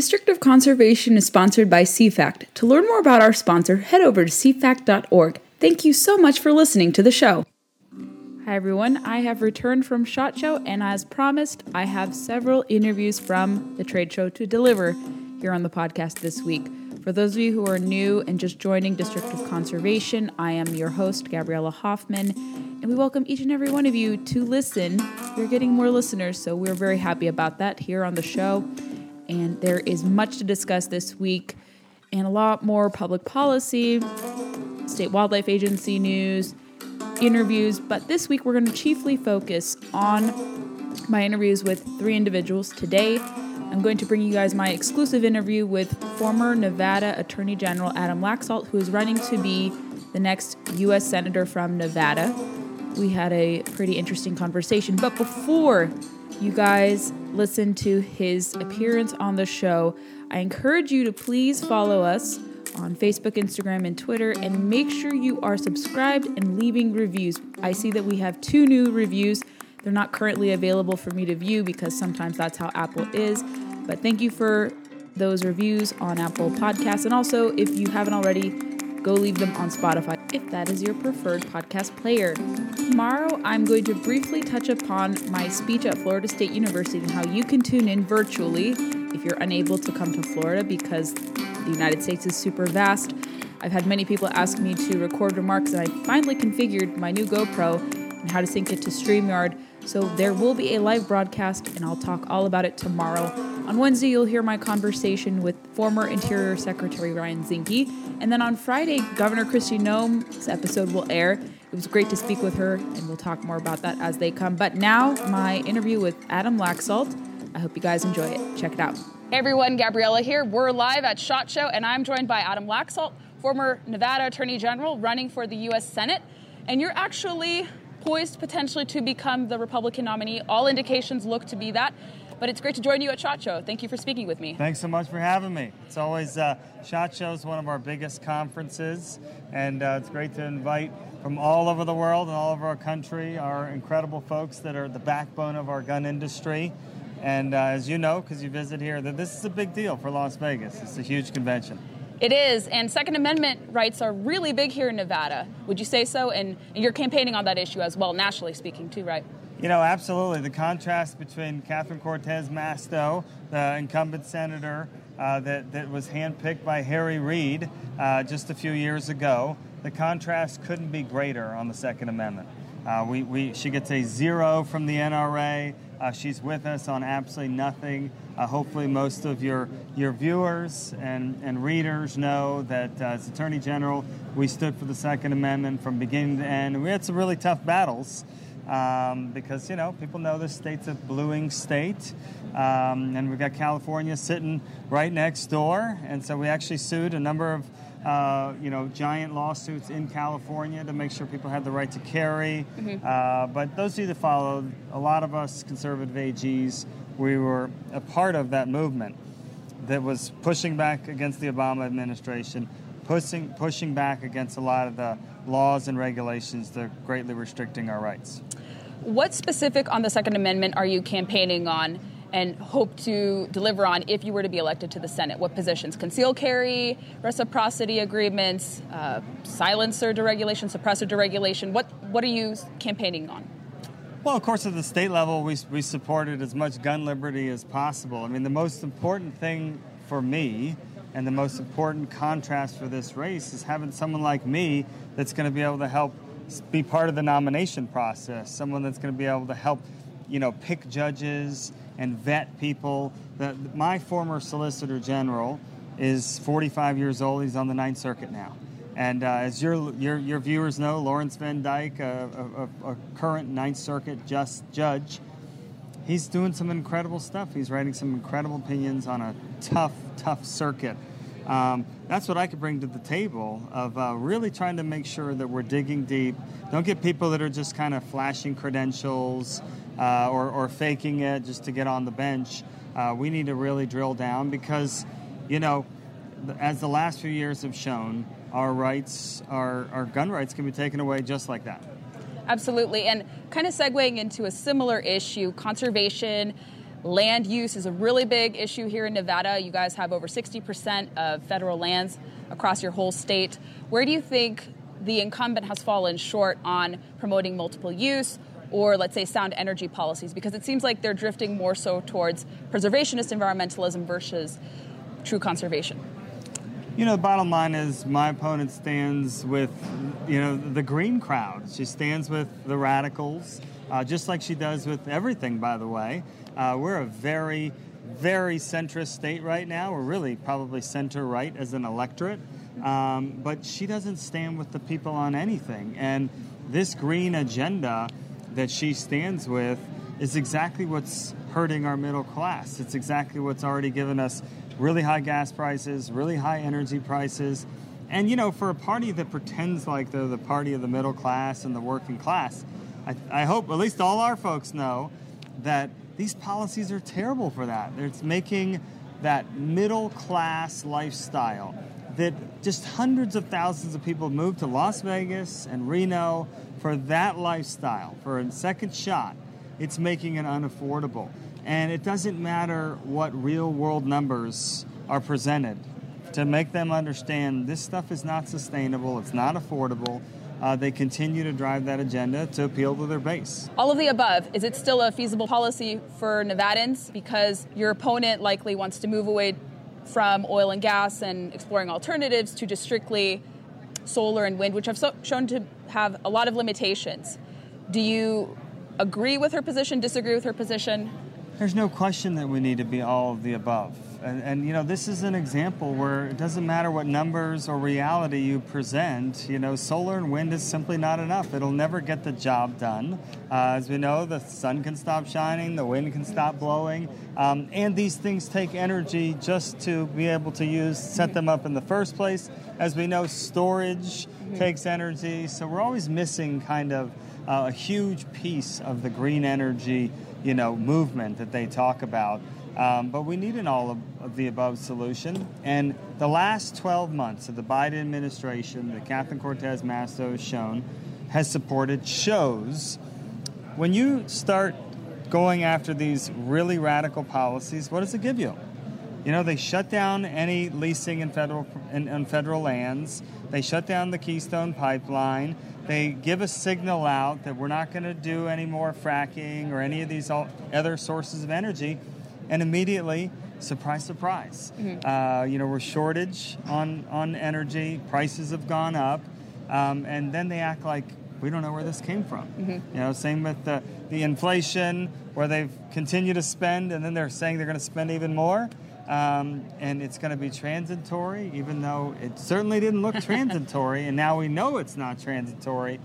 District of Conservation is sponsored by CFACT. To learn more about our sponsor, head over to cfact.org. Thank you so much for listening to the show. Hi, everyone. I have returned from SHOT Show, and as promised, I have several interviews from the trade show to deliver here on the podcast this week. For those of you who are new and just joining District of Conservation, I am your host, Gabriella Hoffman, and we welcome each and every one of you to listen. We're getting more listeners, so we're very happy about that here on the show. And there is much to discuss this week and a lot more public policy, state wildlife agency news, interviews. But this week, we're going to chiefly focus on my interviews with three individuals today I'm going to bring you guys my exclusive interview with former Nevada Attorney General Adam Laxalt, who is running to be the next U.S. Senator from Nevada. We had a pretty interesting conversation. But before you guys listen to his appearance on the show, I encourage you to please follow us on Facebook, Instagram, and Twitter, and make sure you are subscribed and leaving reviews. I see that we have two new reviews. They're not currently available for me to view because sometimes that's how Apple is. But thank you for those reviews on Apple Podcasts. And also, if you haven't already, go leave them on Spotify if that is your preferred podcast player. Tomorrow, I'm going to briefly touch upon my speech at Florida State University and how you can tune in virtually if you're unable to come to Florida because the United States is super vast. I've had many people ask me to record remarks, and I finally configured my new GoPro and how to sync it to StreamYard so there will be a live broadcast, and I'll talk all about it tomorrow. On Wednesday, you'll hear my conversation with former Interior Secretary Ryan Zinke. And then on Friday, Governor Kristi Noem's episode will air. It was great to speak with her, and we'll talk more about that as they come. But now, my interview with Adam Laxalt. I hope you guys enjoy it. Check it out. Hey everyone, Gabriella here. We're live at SHOT Show, and I'm joined by Adam Laxalt, former Nevada Attorney General running for the U.S. Senate. And you're actually poised potentially to become the Republican nominee. All indications look to be that. But it's great to join you at SHOT Show. Thank you for speaking with me. Thanks so much for having me. It's always uh, SHOT Show is one of our biggest conferences, and uh, it's great to invite from all over the world and all over our country our incredible folks that are the backbone of our gun industry. And uh, as you know, because you visit here, that this is a big deal for Las Vegas. It's a huge convention. It is, and Second Amendment rights are really big here in Nevada. Would you say so? And, you're campaigning on that issue as well, nationally speaking, too, right? You know, absolutely. The contrast between Catherine Cortez Masto, the incumbent senator uh, that, that was handpicked by Harry Reid uh, just a few years ago, the contrast couldn't be greater on the Second Amendment. Uh, we, we, she gets a zero from the NRA. Uh, she's with us on absolutely nothing. Uh, hopefully, most of your, your viewers and, and readers know that uh, as Attorney General, we stood for the Second Amendment from beginning to end. We had some really tough battles um, because, you know, people know this state's a blueing state. Um, and we've got California sitting right next door. And so we actually sued a number of uh, you know, giant lawsuits in California to make sure people had the right to carry. Mm-hmm. Uh, but those of you that followed, a lot of us conservative AGs, we were a part of that movement that was pushing back against the Obama administration, pushing pushing back against a lot of the laws and regulations that are greatly restricting our rights. What specific on the Second Amendment are you campaigning on? And hope to deliver on if you were to be elected to the Senate? What positions? Conceal carry, reciprocity agreements, uh, silencer deregulation, suppressor deregulation. What, what are you campaigning on? Well, of course, at the state level, we, we supported as much gun liberty as possible. I mean, the most important thing for me and the most important contrast for this race is having someone like me that's going to be able to help be part of the nomination process, someone that's going to be able to help, you know, pick judges and vet people. The, my former Solicitor General is 45 years old. He's on the Ninth Circuit now. And uh, as your, your, your viewers know, Lawrence Van Dyke, a, a, a, current Ninth Circuit just judge, he's doing some incredible stuff. He's writing some incredible opinions on a tough, tough circuit. Um, that's what I could bring to the table of uh, really trying to make sure that we're digging deep. Don't get people that are just kind of flashing credentials, uh, or, or, faking it just to get on the bench. Uh, we need to really drill down because, you know, as the last few years have shown, our rights, our, our gun rights can be taken away just like that. Absolutely. And kind of segueing into a similar issue, conservation, Land use is a really big issue here in Nevada. You guys have over 60% of federal lands across your whole state. Where do you think the incumbent has fallen short on promoting multiple use or, let's say, sound energy policies? Because it seems like they're drifting more so towards preservationist environmentalism versus true conservation. You know, the bottom line is my opponent stands with, you know, the green crowd. She stands with the radicals, uh, just like she does with everything, by the way. Uh, we're a very, very centrist state right now. We're really probably center right as an electorate. Um, but she doesn't stand with the people on anything. And this green agenda that she stands with is exactly what's hurting our middle class. It's exactly what's already given us really high gas prices, really high energy prices. And you know, for a party that pretends like they're the party of the middle class and the working class, I, I hope at least all our folks know that these policies are terrible for that. It's making that middle class lifestyle that just hundreds of thousands of people move to Las Vegas and Reno for that lifestyle, for a second shot. It's making it unaffordable. And it doesn't matter what real world numbers are presented to make them understand this stuff is not sustainable, it's not affordable. Uh, they continue to drive that agenda to appeal to their base. All of the above, is it still a feasible policy for Nevadans? Because your opponent likely wants to move away from oil and gas and exploring alternatives to just strictly solar and wind, which have so, shown to have a lot of limitations. Do you agree with her position, disagree with her position? There's no question that we need to be all of the above. And, and, you know, this is an example where it doesn't matter what numbers or reality you present. You know, solar and wind is simply not enough. It'll never get the job done. Uh, as we know, the sun can stop shining, the wind can stop blowing, um, and these things take energy just to be able to use, set them up in the first place. As we know, storage mm-hmm. takes energy, so we're always missing kind of uh, a huge piece of the green energy you know, movement that they talk about. Um, but we need an all of, of, the above solution. And the last 12 months of the Biden administration that Catherine Cortez Masto has shown, has supported, shows when you start going after these really radical policies, what does it give you? You know, they shut down any leasing in federal in, in federal lands. They shut down the Keystone Pipeline. They give a signal out that we're not going to do any more fracking or any of these other sources of energy, and immediately, surprise, surprise, mm-hmm. uh, you know, we're shortage on on energy. Prices have gone up, um, and then they act like we don't know where this came from. Mm-hmm. You know, same with the the inflation, where they've continued to spend, and then they're saying they're going to spend even more. Um, and it's going to be transitory, even though it certainly didn't look transitory, and now we know it's not transitory.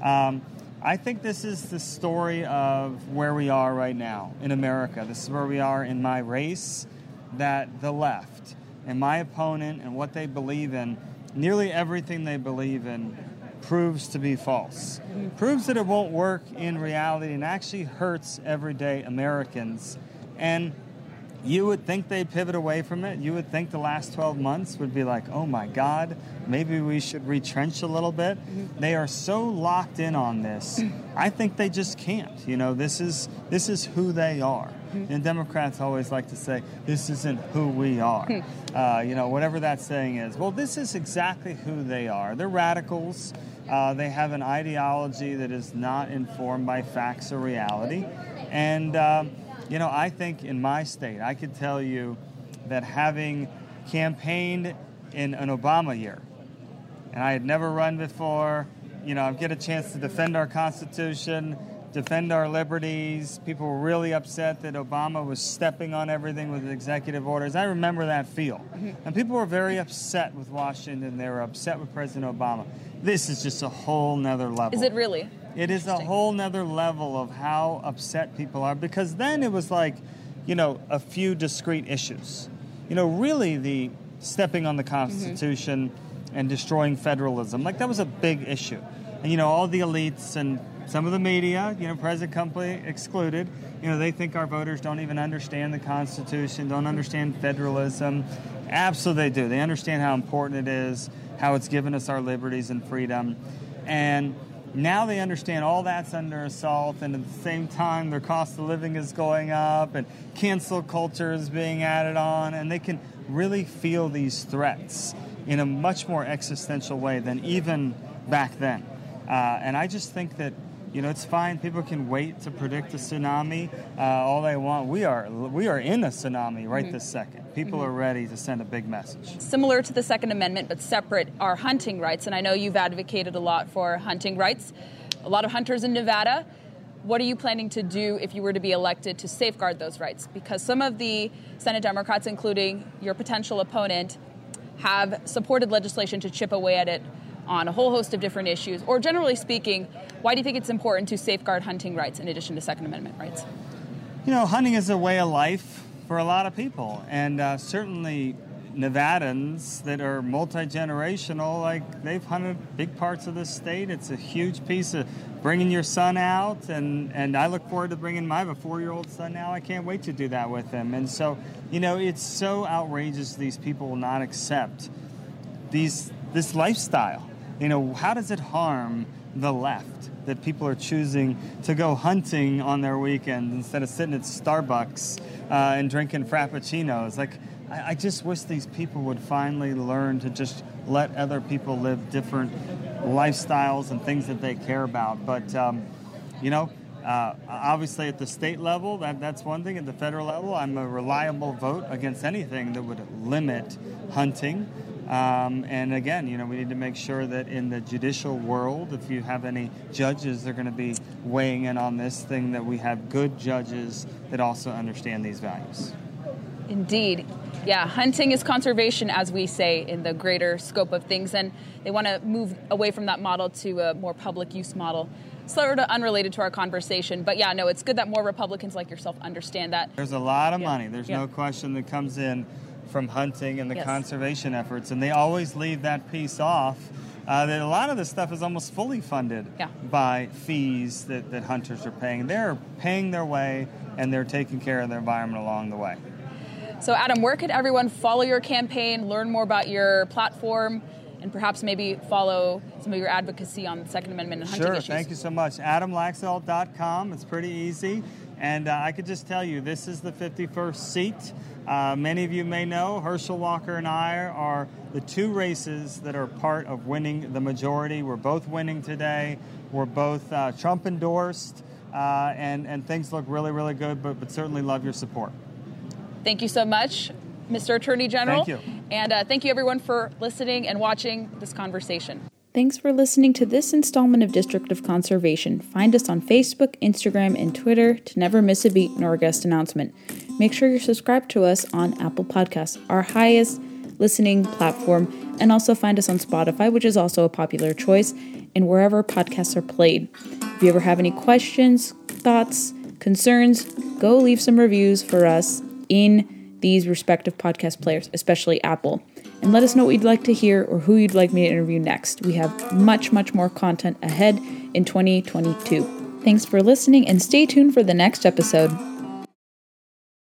Um, I think this is the story of where we are right now in America. This is where we are in my race, that the left and my opponent and what they believe in, nearly everything they believe in, proves to be false. Proves that it won't work in reality and actually hurts everyday Americans. And you would think they'd pivot away from it. You would think the last 12 months would be like, oh my God, maybe we should retrench a little bit. Mm-hmm. They are so locked in on this. I think they just can't. You know, this is this is who they are. Mm-hmm. And Democrats always like to say, this isn't who we are. Hmm. uh, you know, whatever that saying is. Well, this is exactly who they are. They're radicals. Uh, they have an ideology that is not informed by facts or reality. And, uh, you know, I think in my state, I could tell you that having campaigned in an Obama year, and I had never run before, you know, I get a chance to defend our Constitution, defend our liberties. People were really upset that Obama was stepping on everything with executive orders. I remember that feel. Mm-hmm. And people were very upset with Washington. They were upset with President Obama. This is just a whole nother level. Is it really? It is a whole nother level of how upset people are because then it was like, you know, a few discrete issues. You know, really the stepping on the mm-hmm. Constitution mm-hmm. and destroying federalism, like that was a big issue. And, you know, all the elites and some of the media, you know, present company excluded, you know, they think our voters don't even understand the Constitution, don't understand federalism. Absolutely, they do. They understand how important it is, how it's given us our liberties and freedom. And now they understand all that's under assault, and at the same time, their cost of living is going up, and cancel culture is being added on, and they can really feel these threats in a much more existential way than even back then. Uh, and I just think that you know it's fine. People can wait to predict a tsunami uh, all they want. We are we are in a tsunami right mm-hmm. this second. People mm-hmm. are ready to send a big message. Similar to the Second Amendment, but separate are hunting rights. And I know you've advocated a lot for hunting rights. A lot of hunters in Nevada. What are you planning to do if you were to be elected to safeguard those rights? Because some of the Senate Democrats, including your potential opponent, have supported legislation to chip away at it on a whole host of different issues? Or generally speaking, why do you think it's important to safeguard hunting rights in addition to Second Amendment rights? You know, hunting is a way of life for a lot of people, and uh, certainly Nevadans that are multi generational, like they've hunted big parts of the state. It's a huge piece of bringing your son out, and, and I look forward to bringing my four year old son now. I can't wait to do that with him. And so, you know, it's so outrageous these people will not accept these this lifestyle you know, how does it harm the left that people are choosing to go hunting on their weekend instead of sitting at Starbucks uh, and drinking frappuccinos? Like, I, I just wish these people would finally learn to just let other people live different lifestyles and things that they care about. But, um, you know, uh, obviously, at the state level, that, that's one thing. At the federal level, I'm a reliable vote against anything that would limit hunting. Um, and again, you know, we need to make sure that in the judicial world, if you have any judges, they're going to be weighing in on this thing, that we have good judges that also understand these values. Indeed. Yeah, hunting is conservation, as we say, in the greater scope of things. And they want to move away from that model to a more public use model. Sort of unrelated to our conversation. But yeah, no, it's good that more Republicans like yourself understand that. There's a lot of yeah. money. There's yeah. no question that comes in from hunting and the yes. conservation efforts, and they always leave that piece off. Uh, that a lot of this stuff is almost fully funded yeah. by fees that, that hunters are paying. They're paying their way and they're taking care of the environment along the way. So, Adam, where could everyone follow your campaign, learn more about your platform, and perhaps maybe follow some of your advocacy on the Second Amendment and hunting sure, issues? Sure, thank you so much. AdamLaxalt.com. It's pretty easy. And uh, I could just tell you, this is the 51st seat. Uh, many of you may know Herschel Walker and I are the two races that are part of winning the majority. We're both winning today. We're both uh, Trump endorsed, uh, and, and things look really, really good, but, but certainly love your support. Thank you so much, Mr. Attorney General. Thank you. And uh, thank you, everyone, for listening and watching this conversation. Thanks for listening to this installment of District of Conservation. Find us on Facebook, Instagram, and Twitter to never miss a beat nor a guest announcement. Make sure you're subscribed to us on Apple Podcasts, our highest listening platform, and also find us on Spotify, which is also a popular choice, and wherever podcasts are played. If you ever have any questions, thoughts, concerns, go leave some reviews for us in these respective podcast players, especially Apple and let us know what you'd like to hear or who you'd like me to interview next. We have much, much more content ahead in 2022. Thanks for listening and stay tuned for the next episode.